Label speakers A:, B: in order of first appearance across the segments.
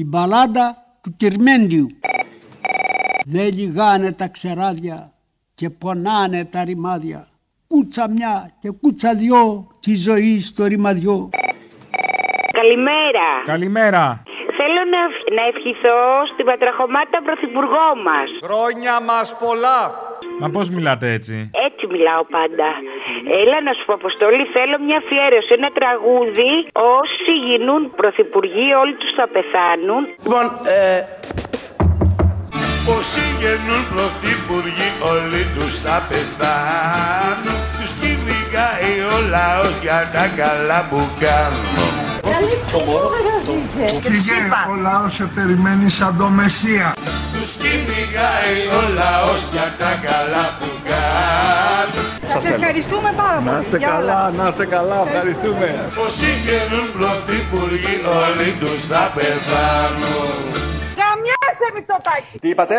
A: Η μπαλάντα του Κυρμέντιου. Δεν λιγάνε τα ξεράδια και πονάνε τα ρημάδια. Κούτσα μια και κούτσα δυο τη ζωή στο ρημαδιό.
B: Καλημέρα.
C: Καλημέρα.
B: Θέλω να, να ευχηθώ στην πατραχωμάτα πρωθυπουργό μας.
D: Χρόνια μας πολλά.
C: Μα πώς μιλάτε έτσι;
B: Έτσι μιλάω πάντα. Έλα να σου πω, Αποστολή, θέλω μια αφιέρωση, ένα τραγούδι. Όσοι γίνουν πρωθυπουργοί, όλοι τους θα πεθάνουν.
E: Λοιπόν, ε,
F: Όσοι γεννούν πρωθυπουργοί όλοι τους θα πεθάνουν Τους κυνηγάει ο λαός για τα καλά που κάνουν
G: ο λαός σε περιμένει σαν το Μεσσία.
F: Τους κυνηγάει ο λαός για τα καλά που κάνουν
H: Σας ευχαριστούμε πάρα πολύ.
C: Να είστε καλά, να είστε καλά, ευχαριστούμε.
F: Όσοι γεννούν πρωθυπουργοί όλοι τους θα πεθάνουν
H: Καμιάσαι Μητσοτάκη.
E: τι είπατε;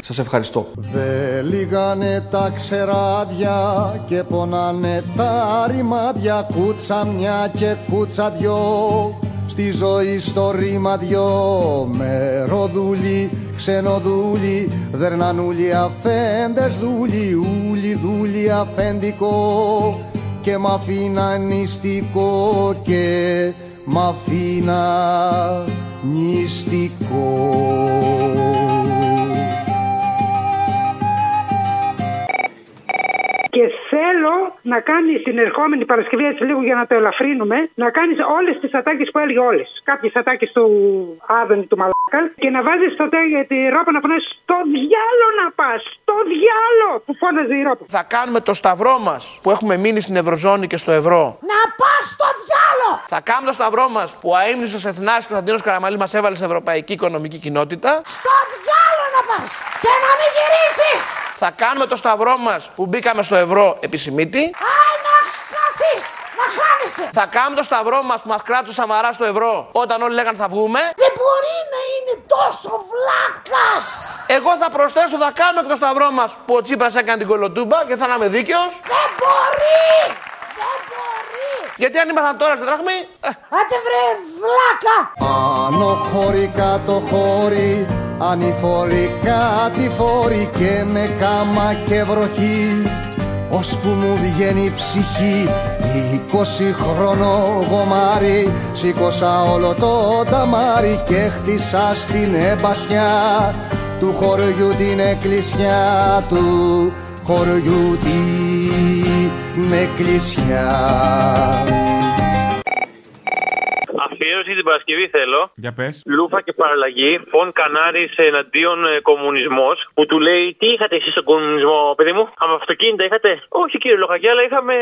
H: Σας
E: Σας ευχαριστώ.
I: Δε λίγανε τα ξεράδια και πονάνε τα ρημάδια Κούτσα μια και κούτσα δυο Στη ζωή στο ρήμα δυο Με ροδούλι, ξενοδούλι Δερνανούλι αφέντες δούλι Ούλι δούλι αφέντικο Και μ' αφήνα νηστικό Και μ' αφήνα νηστικό
H: να κάνει την ερχόμενη Παρασκευή, έτσι λίγο για να το ελαφρύνουμε, να κάνεις όλες τις ατάκες που έλεγε όλες. Κάποιες ατάκες του Άδωνη του Μαλάκα και να βάζεις στο τέλο τη ρόπα να φωνάζει Στο διάλο να πας! Στο διάλο! Που φώναζε η ρόπα.
E: Θα κάνουμε το σταυρό μας που έχουμε μείνει στην Ευρωζώνη και στο ευρώ.
H: Να πας στο διάλο!
E: Θα κάνουμε το σταυρό μας που ο αείμνησος Εθνάρχη Κωνσταντίνος Καραμαλή μας έβαλε στην Ευρωπαϊκή Οικονομική Κοινότητα.
H: Στο διάλο να πα! Και να μην γυρίσεις!
E: Θα κάνουμε το σταυρό μας που μπήκαμε στο ευρώ επισημίτη.
H: Άι να χαθείς! Να χάνεσαι!
E: Θα κάνουμε το σταυρό μας που μας κράτησε ο Σαμαρά στο ευρώ όταν όλοι λέγανε θα βγούμε.
H: Δεν μπορεί να είναι τόσο βλάκας!
E: Εγώ θα προσθέσω, θα κάνουμε και το σταυρό μας που ο Τσίπρας έκανε την κολοτούμπα και θα είμαι δίκαιος.
H: Δεν μπορεί! Δεν μπορεί!
E: Γιατί αν ήμασταν τώρα στη δραχμή. ε,
H: Άντε βρε βλάκα!
I: Άνω χώρι, κάτω χώρι, ανηφορικά τη φόρη και με κάμα και βροχή. Ώσπου μου βγαίνει η ψυχή είκοσι χρόνο γομάρι. Σήκωσα όλο το ταμάρι και χτίσα στην εμπασιά του χωριού την εκκλησιά του. Χωριού την εκκλησιά
J: Αφιέρωση την Παρασκευή θέλω.
C: Για πες.
J: Λούφα και παραλλαγή. Φων Κανάρη εναντίον ε, κομμουνισμός. Που του λέει τι είχατε εσείς στον κομμουνισμό, παιδί μου; Άμα αυτοκίνητα είχατε; Όχι κύριε Λοχαγιά, αλλά είχαμε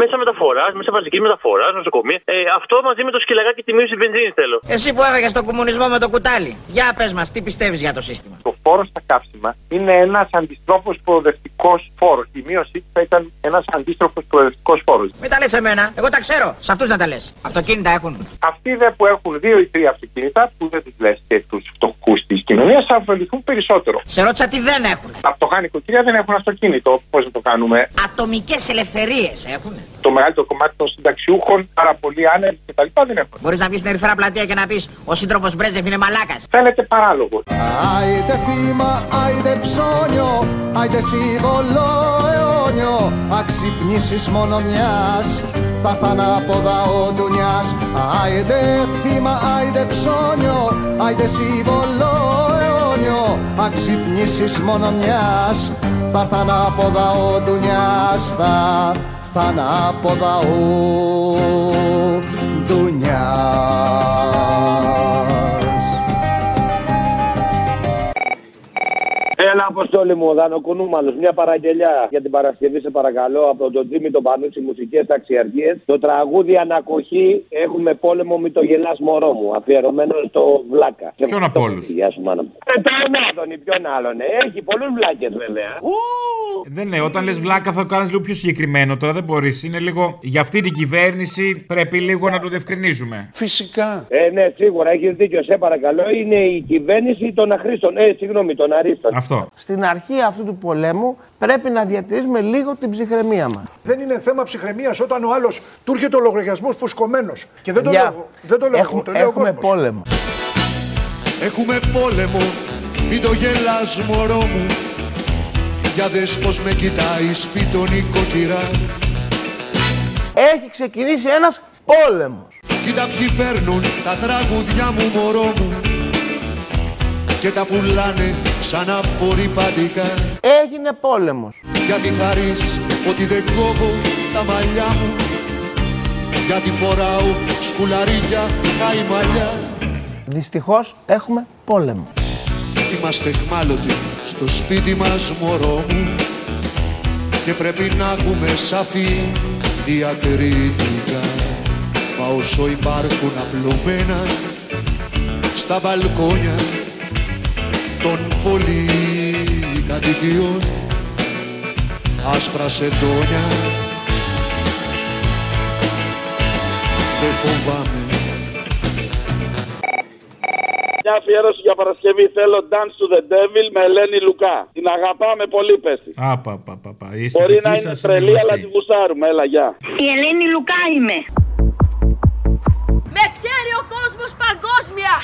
J: μέσα μεταφοράς, μέσα μαζική μεταφοράς, νοσοκομεία. Ε, αυτό μαζί με το σκυλαγάκι της μείωση βενζίνης θέλω.
K: Εσύ που έφαγε τον κομμουνισμό με το κουτάλι. Για πες μας, τι πιστεύεις για το σύστημα;
L: Το φόρο στα καύσιμα είναι ένας αντιστρόφος προοδευτικός φόρος. Η μείωσή του θα ήταν ένας αντίστροφος προοδευτικός φόρος.
K: Μην τα λες εμένα, εγώ τα ξέρω. Σε αυτούς να τα λες. Αυτοκίνητα έχουν.
L: Αυτοί δε που έχουν δύο ή τρία αυτοκίνητα, που δεν τους λες και τους φτωχούς της κοινωνίας, θα ωφεληθούν περισσότερο.
K: Σε ρώτησα τι δεν έχουν.
L: Τα φτωχά νοικοκυριά δεν έχουν αυτοκίνητο. Πώς να το κάνουμε;
K: Ατομικές ελευθερίες έχουν.
L: Το μεγαλύτερο κομμάτι των συνταξιούχων, πάρα πολλοί άνεργοι κτλ. δεν έχουν.
K: Μπορείς να βγεις στην ερυθρά πλατεία και να πεις Ο σύντροφος Μπρέτζεφ είναι μαλάκας.
L: Φαίνεται παράλογο.
I: Άιντε θύμα, άιντε ψώνιο, άιντε σύμβολο αιώνιο. Αξυπνήσεις μόνο μιας, θα έρθαν από ο ντουνιάς Άιντε θύμα, άιντε ψώνιο, άιντε σύμβολο αιώνιο. Αξυπνήσεις μόνο μιας, θα έρθαν από ο ντουνιάς Θα έρθαν από ο ντουνιάς
M: Έλα, Αποστόλη μου, ο Δανοκουνούμαλος. Μια παραγγελιά για την Παρασκευή, σε παρακαλώ, από τον Τζίμι τον Πανούτσι, μουσικές ταξιαρχίες. Το τραγούδι Ανακοχή έχουμε πόλεμο με το γελάς μωρό μου, αφιερωμένο στο Βλάκα.
C: Ποιον από όλους;
M: Γεια σου, μάνα μου. Ε, τον Άδωνη, ποιον άλλον. ε. Έχει πολλούς βλάκες, βέβαια.
C: Δεν ναι, όταν λες βλάκα θα το κάνεις λίγο πιο συγκεκριμένο. Τώρα δεν μπορείς. Είναι λίγο. Για αυτή την κυβέρνηση πρέπει λίγο να το διευκρινίζουμε.
M: Φυσικά. Ε, ναι, σίγουρα έχεις δίκιο. Σε παρακαλώ, είναι η κυβέρνηση των αχρήστων. Ε, συγγνώμη, των αρίστων.
C: Αυτό.
E: Στην αρχή αυτού του πολέμου πρέπει να διατηρήσουμε λίγο την ψυχραιμία μας.
N: Δεν είναι θέμα ψυχραιμίας όταν ο άλλος του έρχεται ο λογαριασμός φουσκωμένος. Και δεν το
E: Για-
N: λέω, δεν το λέω εγώ,
E: έχουμε,
N: το λέει ο
E: έχουμε
N: κόσμος.
E: πόλεμο.
F: Έχουμε πόλεμο, μην το γελάς μωρό μου Για δες πως με κοιτάει σπίτον η κοκκυρά
E: Έχει ξεκινήσει ένας πόλεμος.
F: Κοίτα ποιοι παίρνουν τα τραγουδιά μου μωρό μου Και τα πουλάνε σαν απορριπαντικά
E: Έγινε πόλεμος.
F: Γιατί θα ρεις ότι δεν κόβω τα μαλλιά μου; Γιατί φοράω σκουλαρίκια χάη μαλλιά
E: Δυστυχώς έχουμε πόλεμο.
F: Είμαστε χμάλωτοι στο σπίτι μας μωρό μου Και πρέπει να έχουμε σαφή διακριτικά Μα όσο υπάρχουν απλωμένα στα μπαλκόνια των πολυκατοικιών άσπρα σεντόνια δεν φοβάμαι
O: Μια αφιέρωση για Παρασκευή θέλω Dance to the Devil με Ελένη Λουκά. Την αγαπάμε πολύ, πέστη.
C: Α, πα, πα, πα, πα. Η
O: Μπορεί
C: αισθητική
O: να είναι
C: σας
O: τρελή, αλλά
C: γνωστή.
O: τη γουστάρουμε. Έλα, γεια.
P: Η Ελένη Λουκά είμαι. Με ξέρει ο κόσμος παγκόσμια.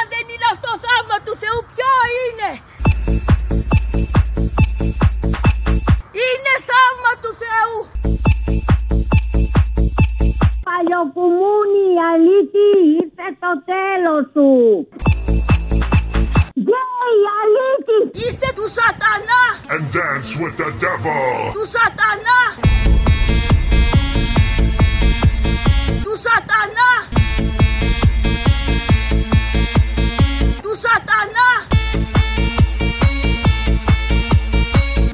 P: Αν δεν είναι αυτό θαύμα του Θεού, ποιο είναι; Είναι θαύμα του Θεού. Παλιοκουμούνι, αλήτη, ήρθε το τέλος του. Γκέι, αλήτη. Είστε του σατανά.
Q: And dance with the devil.
P: Του σατανά! Του σατανά! Σατανά!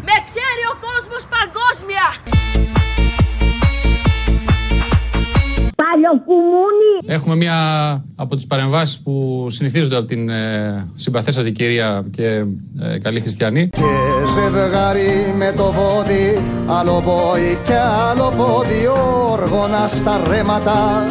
P: Με ξέρει ο κόσμος παγκόσμια! Παλιοκουμούνι!
R: Έχουμε μία από τις παρεμβάσεις που συνηθίζονται από την ε, συμπαθέστατη κυρία και ε, καλή χριστιανή.
I: Και ζευγάρι με το βόδι, άλλο πόη και άλλο πόδι, όργωνα στα ρέματα,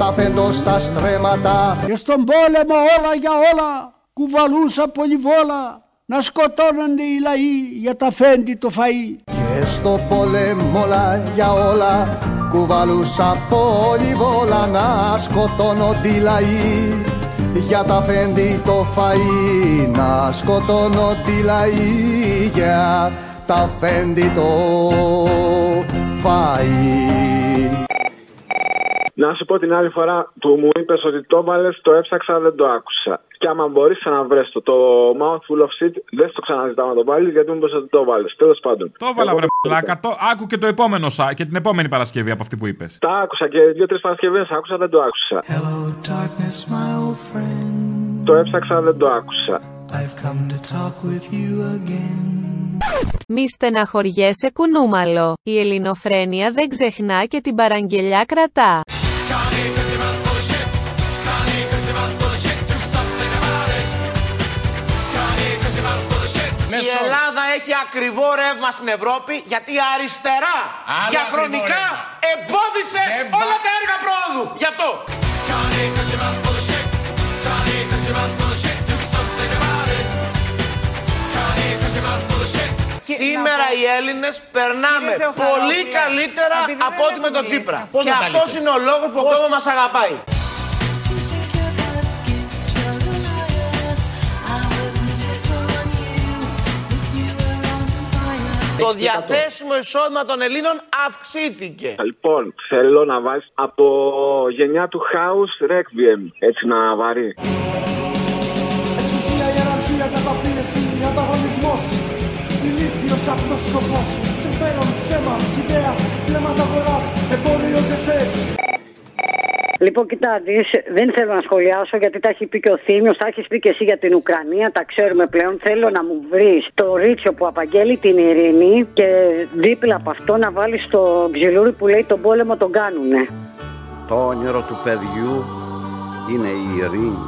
I: τα φέντο στα στρέμματα.
A: Και στον πόλεμο όλα για όλα κουβαλούσα πολυβόλα να σκοτώνονται οι λαοί για τα φέντη το φαΐ.
I: Και στο πόλεμο όλα για όλα, κουβαλούσα πολυβόλα να σκοτώνονται οι λαοί. Για τα φέντη το φαΐ, να σκοτώνονται οι λαοί για τα φέντη το φαΐ.
S: Να σου πω την άλλη φορά που μου είπες ότι το έβαλε, το έψαξα, δεν το άκουσα. Και άμα μπορείς να βρει το, το mouthful of shit, δεν στο ξαναζητάω να το βάλεις γιατί μου είπες ότι το βάλει. Τέλος πάντων.
C: Το έβαλα,
S: Εγώ
C: βρε
S: το
C: πλάκα. Το... Άκου και το επόμενο σα... και την επόμενη Παρασκευή από αυτή που είπες.
S: Τα άκουσα και δύο-τρεις Παρασκευές άκουσα, δεν το άκουσα.
T: Darkness, my old friend.
S: Το έψαξα, δεν το άκουσα.
T: I've come to talk with you again.
U: Μη στεναχωριέσαι κουνούμαλο. Η ελληνοφρένεια δεν ξεχνά και την παραγγελιά κρατά.
E: Η Ελλάδα έχει ακριβό ρεύμα στην Ευρώπη γιατί η αριστερά
V: Άλλο
E: διαχρονικά
V: ακριβό
E: εμπόδισε όλα τα έργα πρόοδου. Γι' αυτό. Σήμερα οι Έλληνες περνάμε
V: Κύριε Θεοφαρόπουλε,
E: πολύ καλύτερα
V: επειδή
E: από
V: δεν
E: ό,τι με τον
V: έχουμε
E: Τσίπρα.
V: μιλήσει. Πώς
E: Και
V: δεν τα
E: αυτός
V: λύσετε.
E: είναι ο λόγος που ο
V: Πώς-
E: κόσμος μας αγαπάει. Το διαθέσιμο εισόδημα των Ελλήνων αυξήθηκε.
S: Λοιπόν, θέλω να βάλει από γενιά του House Requiem. Έτσι να βαρύ.
T: Εξουσία, ιεραρχία, καταπίεση, ανταγωνισμός Ηλίθιος απλός σκοπός Συμφέρον, ψέμα, ιδέα, πλέματα αγοράς Εμπόριο και σεξ
W: Λοιπόν, κοιτάξτε, δεν θέλω να σχολιάσω γιατί τα έχει πει και ο Θήμιος, τα έχεις πει και εσύ για την Ουκρανία, τα ξέρουμε πλέον. Θέλω να μου βρεις το ρίτσιο που απαγγέλει την ειρήνη και δίπλα από αυτό να βάλεις το ξυλούρι που λέει τον πόλεμο τον κάνουνε.
X: Το όνειρο του παιδιού είναι η ειρήνη.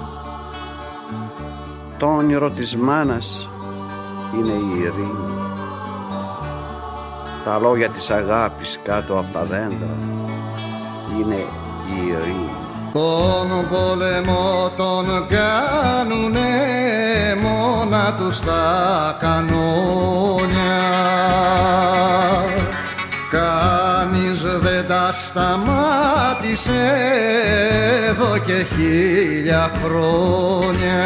X: Το όνειρο της μάνας είναι η ειρήνη. Τα λόγια της αγάπης κάτω από τα δέντρα είναι η ειρήνη.
I: Τον πόλεμο τον κάνουνε μόνα τους τα κανόνια Κανείς δεν τα σταμάτησε εδώ και χίλια χρόνια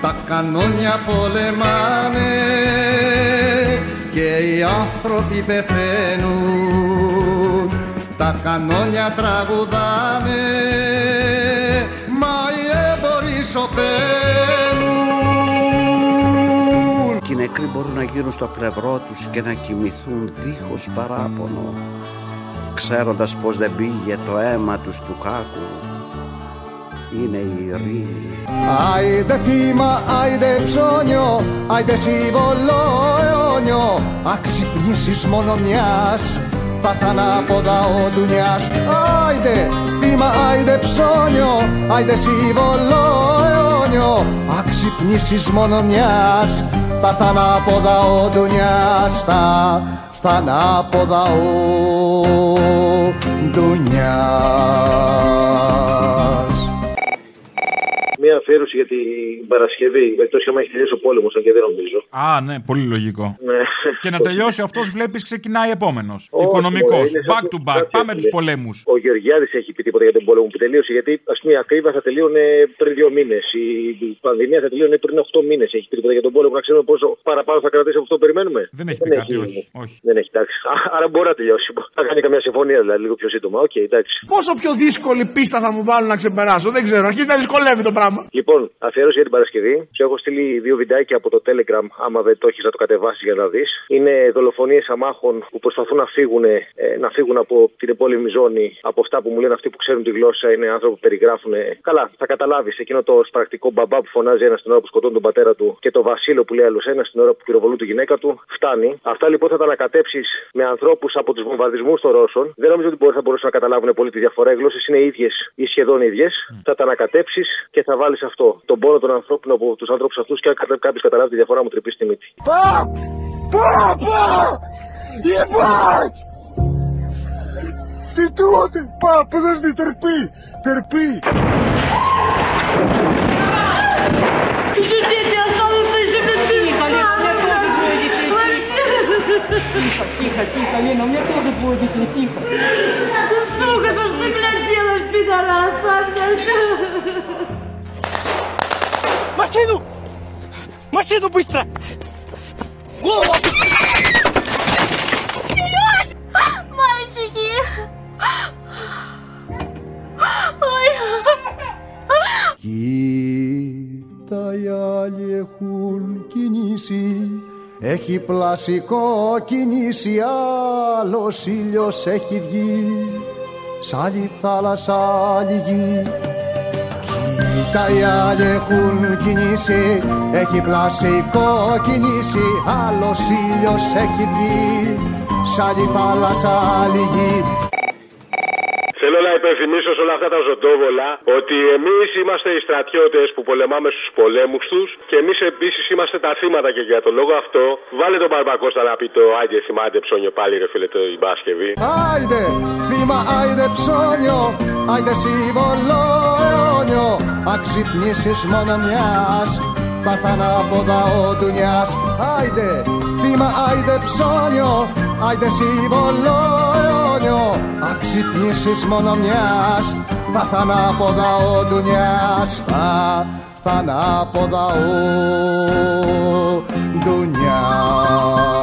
I: Τα κανόνια πολεμάνε και οι άνθρωποι πεθαίνουν τα κανόνια τραγουδάνε μα οι έμποροι σωπαίνουν.
X: Και οι νεκροί μπορούν να γίνουν στο πλευρό τους και να κοιμηθούν δίχως παράπονο ξέροντας πως δεν πήγε το αίμα τους του κάκου. Είναι η ειρήνη.
I: Άιντε θύμα, άιντε ψώνιο, άιντε σύμβολο αιώνιο Αξυπνήσεις μόνο μιας, θα έρθ' ανάποδα ο ντουνιάς Άιντε θύμα, άιντε ψώνιο, άιντε σύμβολο αιώνιο Αξυπνήσεις μόνο μιας, θα έρθ' ανάποδα ο ντουνιάς Θα έρθ' ανάποδα ο ντουνιάς
Y: Μία αφιέρωση για την Παρασκευή. Εκτό και άμα έχει τελειώσει ο πόλεμος, αν και δεν νομίζω.
C: Α, ναι, πολύ λογικό.
Y: Ναι.
C: Και να τελειώσει αυτός, βλέπεις, ξεκινάει επόμενος.
Y: Όχι,
C: Οικονομικός.
Y: μωρέ, είναι σαν
C: Back
Y: το-
C: to back.
Y: κάτι
C: Πάμε
Y: έτσι
C: τους
Y: λέει.
C: πολέμους.
Y: Ο Γεωργιάδης έχει πει τίποτα για τον πόλεμο που τελείωσε. Γιατί, ας πούμε, η ακρίβεια θα τελείωνε πριν δύο μήνες. Η πανδημία θα τελείωνε πριν 8 μήνες. Έχει πει τίποτα για τον πόλεμο. Να ξέρουμε πόσο παραπάνω θα κρατήσει από αυτό που περιμένουμε.
C: Δεν έχει πει κάτι, όχι. όχι.
Y: Δεν έχει, εντάξει. Α, Άρα μπορεί να τελειώσει. Θα κάνει καμιά συμφωνία δηλαδή λίγο πιο σύντομα. Οκ, εντάξει.
E: Πόσο πιο δύσκολη πίστα θα μου βάλουν να ξεπεράσω, δεν ξέρω. Αρχίζει να δυσκολεύει το πράγμα.
Y: Λοιπόν, αφιέρωση για την Παρασκευή. Σου έχω στείλει δύο βιντεάκια από το Telegram, άμα δεν το έχεις να το κατεβάσεις για να δεις. Είναι δολοφονίες αμάχων που προσπαθούν να φύγουν, ε, να φύγουν από την επόλεμη ζώνη. Από αυτά που μου λένε αυτοί που ξέρουν τη γλώσσα, είναι άνθρωποι που περιγράφουν. Καλά, θα καταλάβεις εκείνο το σπρακτικό μπαμπά που φωνάζει ένας την ώρα που σκοτώνει τον πατέρα του και το βασίλειο που λέει άλλος ένας την ώρα που πυροβολούν τη γυναίκα του. Φτάνει. Αυτά λοιπόν θα τα ανακατέψεις με ανθρώπους από τους βομβαρδισμούς των Ρώσων. Δεν νομίζω ότι μπορεί- θα μπορούσαν να καταλάβουν πολύ τη διαφορά. Οι γλώσσες είναι ίδιες ή σχεδόν ίδιες. Θα τα ανακατέψεις και θα βάλεις αυτό. Τον πόνο των ανθρώπων από του ανθρώπου αυτού και αν κάποιο καταλάβει τη διαφορά μου τρυπεί στη μύτη.
T: Папа! Ебать! Ты кто ты? Пап, подожди, терпи! Терпи!
P: Дети останутся еще без Тихо, Лена, у меня тоже двое детей. Тихо, тихо, тихо, Лена, у меня тоже двое детей, тихо. Сука, что ж ты, блядь, делаешь, пидорас, а, блядь?
T: Машину! Машину быстро! Голову!
P: Сереж! Мальчики! Ой!
I: Κοίτα οι άλλοι έχουν κινήσει Έχει πλασικό κινήσει Άλλος ήλιος έχει βγει Σ' άλλη θάλασσα άλλη γη Κοίτα οι άλλοι έχουν κινήσει Έχει πλασικό κινήσει Άλλος ήλιος έχει βγει. Σ' άλλη θάλασσα άλλη γη
Z: Θέλω να υπενθυμίσω σε όλα αυτά τα ζωντόβολα ότι εμείς είμαστε οι στρατιώτες που πολεμάμε στους πολέμους τους και εμείς επίσης είμαστε τα θύματα και για τον λόγο αυτό βάλε τον Μπαρμπακώστα να πει το Άγγε θυμάται ψώνιο πάλι ρε φίλε το η Παρασκευή.
I: Άιντε θύμα, άιντε ψώνιο, άιντε σύμβολο αιώνιο Αξυπνήσεις μόνο μιας, θα έρθ' ανάποδα ο ντουνιάς Άιντε θύμα, άιντε ψώνιο, άιντε σύμβολο αιώνιο Αξυπνήσεις μόνο μιας, θα έρθ' ανάποδα ο ντουνιάς Θα έρθ' ανάποδα ο ντουνιάς